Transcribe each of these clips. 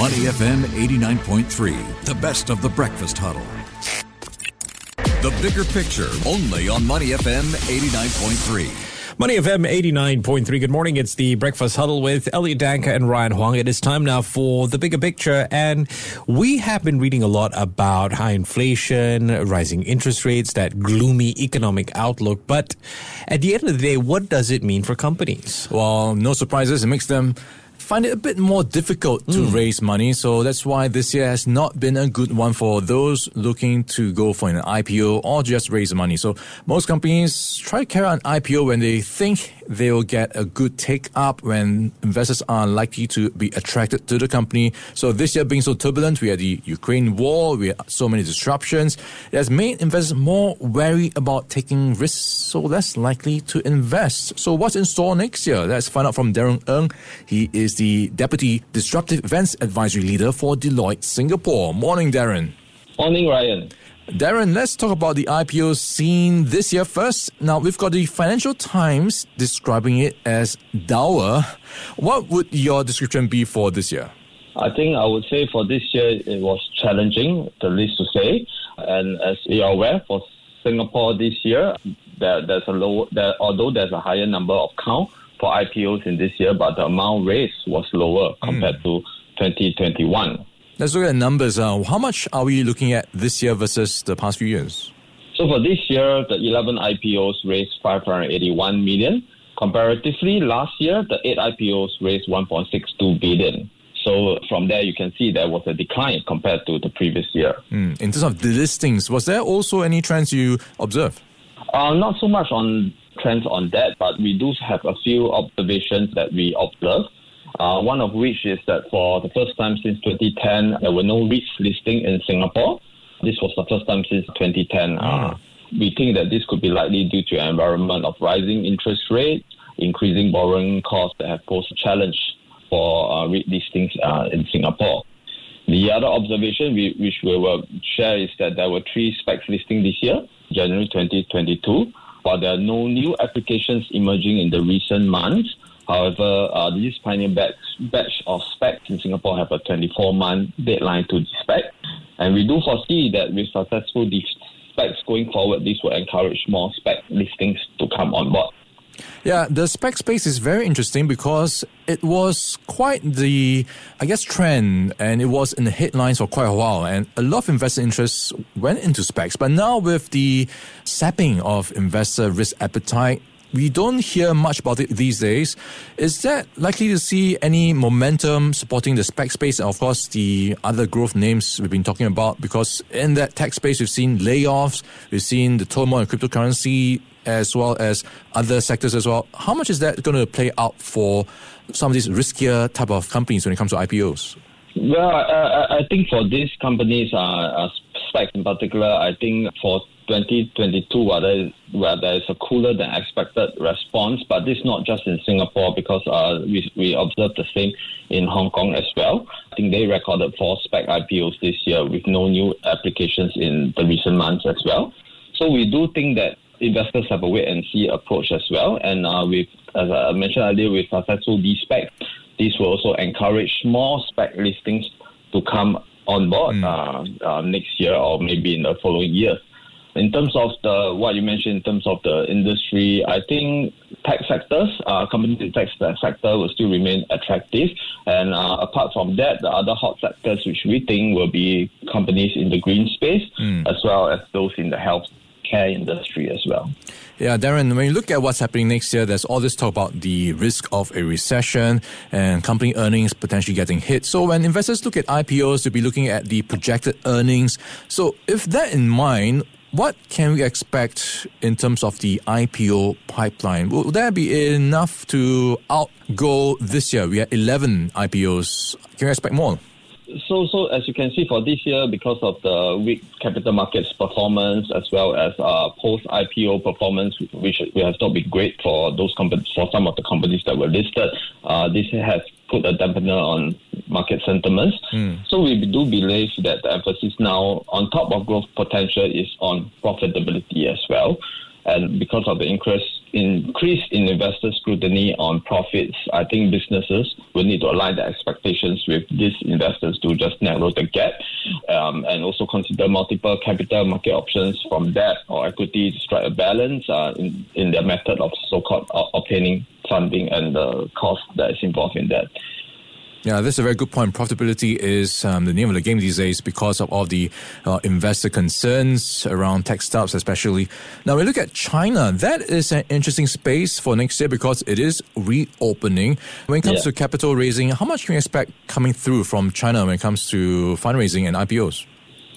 Money FM 89.3, the best of the breakfast huddle. The bigger picture, only on Money FM 89.3. Money FM 89.3. Good morning. It's the Breakfast Huddle with Elliot Danker and Ryan Huang. It is time now for the bigger picture. And we have been reading a lot about high inflation, rising interest rates, that gloomy economic outlook. But at the end of the day, what does it mean for companies? Well, no surprises. It makes them find it a bit more difficult to mm. raise money. So that's why this year has not been a good one for those looking to go for an IPO or just raise money. So most companies try to carry out an IPO when they think they'll get a good take up when investors are likely to be attracted to the company. So this year being so turbulent, we had the Ukraine war, we had so many disruptions. It has made investors more wary about taking risks, so less likely to invest. So what's in store next year? Let's find out from Darren Ng. He is the Deputy Disruptive Events Advisory Leader for Deloitte Singapore. Morning, Darren. Morning, Ryan. Darren, let's talk about the IPO scene this year first. Now, we've got the Financial Times describing it as dour. What would your description be for this year? I think I would say for this year it was challenging, the least to say. And as you are aware, for Singapore this year, there, there's a low, there, although there's a higher number of count for IPOs in this year, but the amount raised was lower compared mm. to 2021. Let's look at the numbers. Uh, how much are we looking at this year versus the past few years? So for this year, the 11 IPOs raised 581 million. Comparatively, last year, the 8 IPOs raised 1.62 billion. So from there, you can see there was a decline compared to the previous year. Mm. In terms of the listings, was there also any trends you observed? Uh, not so much on trends on that, but we do have a few observations that we observed. Uh, one of which is that for the first time since 2010, there were no REITs listing in Singapore. This was the first time since 2010. Uh, ah. we think that this could be likely due to an environment of rising interest rates, increasing borrowing costs that have posed a challenge for uh, REIT listings uh, in Singapore. The other observation we, which we will share is that there were three SPACs listing this year, January 2022, while there are no new applications emerging in the recent months. However, uh, these pioneer batch, batch of SPACs in Singapore have a 24-month deadline to SPAC, and we do foresee that with successful SPACs going forward, this will encourage more SPAC listings to come on board. Yeah, the SPAC space is very interesting because it was quite the, I guess, trend and it was in the headlines for quite a while. And a lot of investor interest went into SPACs. But now with the sapping of investor risk appetite, we don't hear much about it these days. Is that likely to see any momentum supporting the SPAC space and, of course, the other growth names we've been talking about? Because in that tech space, we've seen layoffs, we've seen the turmoil in cryptocurrency, as well as other sectors as well. How much is that going to play out for some of these riskier type of companies when it comes to IPOs? Well, I, I think for these companies, uh, uh, In particular, I think for 2022, where there, is, a cooler than expected response, but this is not just in Singapore because uh, we, we observed the same in Hong Kong as well. I think they recorded four SPAC IPOs this year with no new applications in the recent months as well. So we do think that investors have a wait and see approach as well. And uh, with, as I mentioned earlier, with successful SPAC, this will also encourage more SPAC listings to come on board mm. uh, uh, next year or maybe in the following years. In terms of the what you mentioned in terms of the industry, I think tech sectors, uh, companies in tech sector will still remain attractive. And uh, apart from that, the other hot sectors which we think will be companies in the green space, mm. as well as those in the health care industry as well. Yeah, Darren, when you look at what's happening next year, there's all this talk about the risk of a recession and company earnings potentially getting hit. So when investors look at IPOs, they'll be looking at the projected earnings. So if that in mind, what can we expect in terms of the IPO pipeline? Will there be enough to outgo this year? We had 11 IPOs. Can we expect more? So so as you can see for this year, because of the weak capital markets performance as well as uh, post IPO performance, which has not been great for those companies for some of the companies that were listed, uh, this has put a dampener on market sentiments. Mm. So we do believe that the emphasis now, on top of growth potential, is on profitability as well. And because of the increased increase in investor scrutiny on profits, I think businesses will need to align their expectations with these investors to just narrow the gap um, and also consider multiple capital market options from debt or equity to strike a balance uh, in, in their method of so called uh, obtaining funding and the cost that is involved in that. Yeah, that's a very good point. Profitability is um, the name of the game these days because of all the uh, investor concerns around tech startups, especially. Now, we look at China. That is an interesting space for next year because it is reopening. When it comes yeah. to capital raising, how much can we expect coming through from China when it comes to fundraising and IPOs?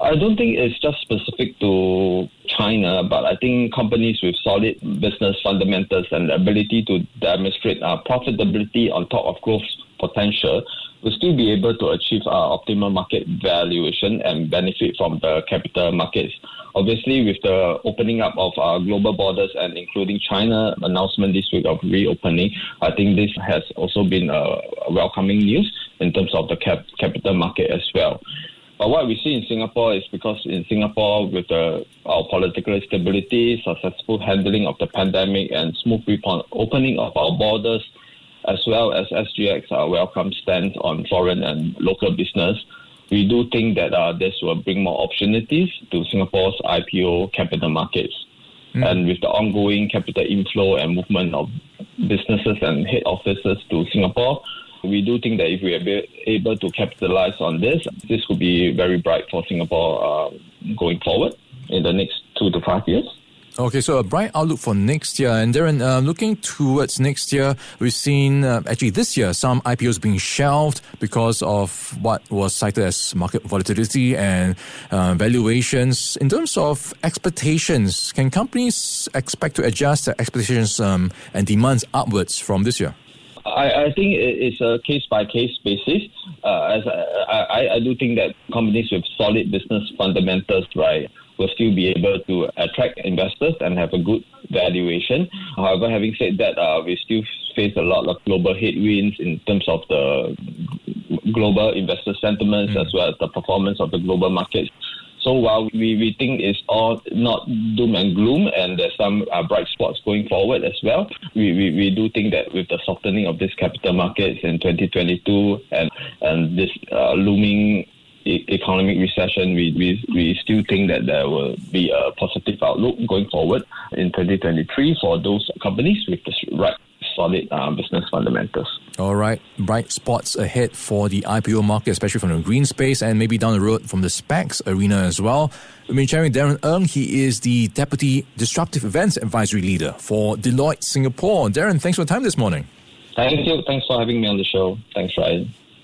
I don't think it's just specific to China, but I think companies with solid business fundamentals and the ability to demonstrate uh, profitability on top of growth potential will still be able to achieve our optimal market valuation and benefit from the capital markets. Obviously, with the opening up of our global borders and including China announcement this week of reopening, I think this has also been a welcoming news in terms of the cap- capital market as well. But what we see in Singapore is because in Singapore, with the, our political stability, successful handling of the pandemic, and smooth opening of our borders, as well as SGX our welcome stance on foreign and local business, we do think that uh, this will bring more opportunities to Singapore's IPO capital markets. Mm. And with the ongoing capital inflow and movement of businesses and head offices to Singapore, we do think that if we are able to capitalize on this, this could be very bright for Singapore uh, going forward in the next two to five years. Okay, so a bright outlook for next year. And Darren, uh, looking towards next year, we've seen uh, actually this year some IPOs being shelved because of what was cited as market volatility and uh, valuations. In terms of expectations, can companies expect to adjust their expectations um, and demands upwards from this year? I, I think it's a case by case basis. Uh, as I, I, I do think that companies with solid business fundamentals, right, will still be able to attract investors and have a good valuation. However, having said that, uh, we still face a lot of global headwinds in terms of the global investor sentiments mm. as well as the performance of the global markets. So while we, we think it's all not doom and gloom and there's some uh, bright spots going forward as well, we, we, we do think that with the softening of this capital markets in 2022 and, and this uh, looming economic recession, we, we, we still think that there will be a positive outlook going forward in 2023 for those companies with the right solid uh, business fundamentals. All right, bright spots ahead for the IPO market, especially from the green space and maybe down the road from the SPACs arena as well. We've been sharing Darren Ng. He is the Deputy Disruptive Events Advisory Leader for Deloitte Singapore. Darren, thanks for the time this morning. Thank you. Thanks for having me on the show. Thanks, Ryan.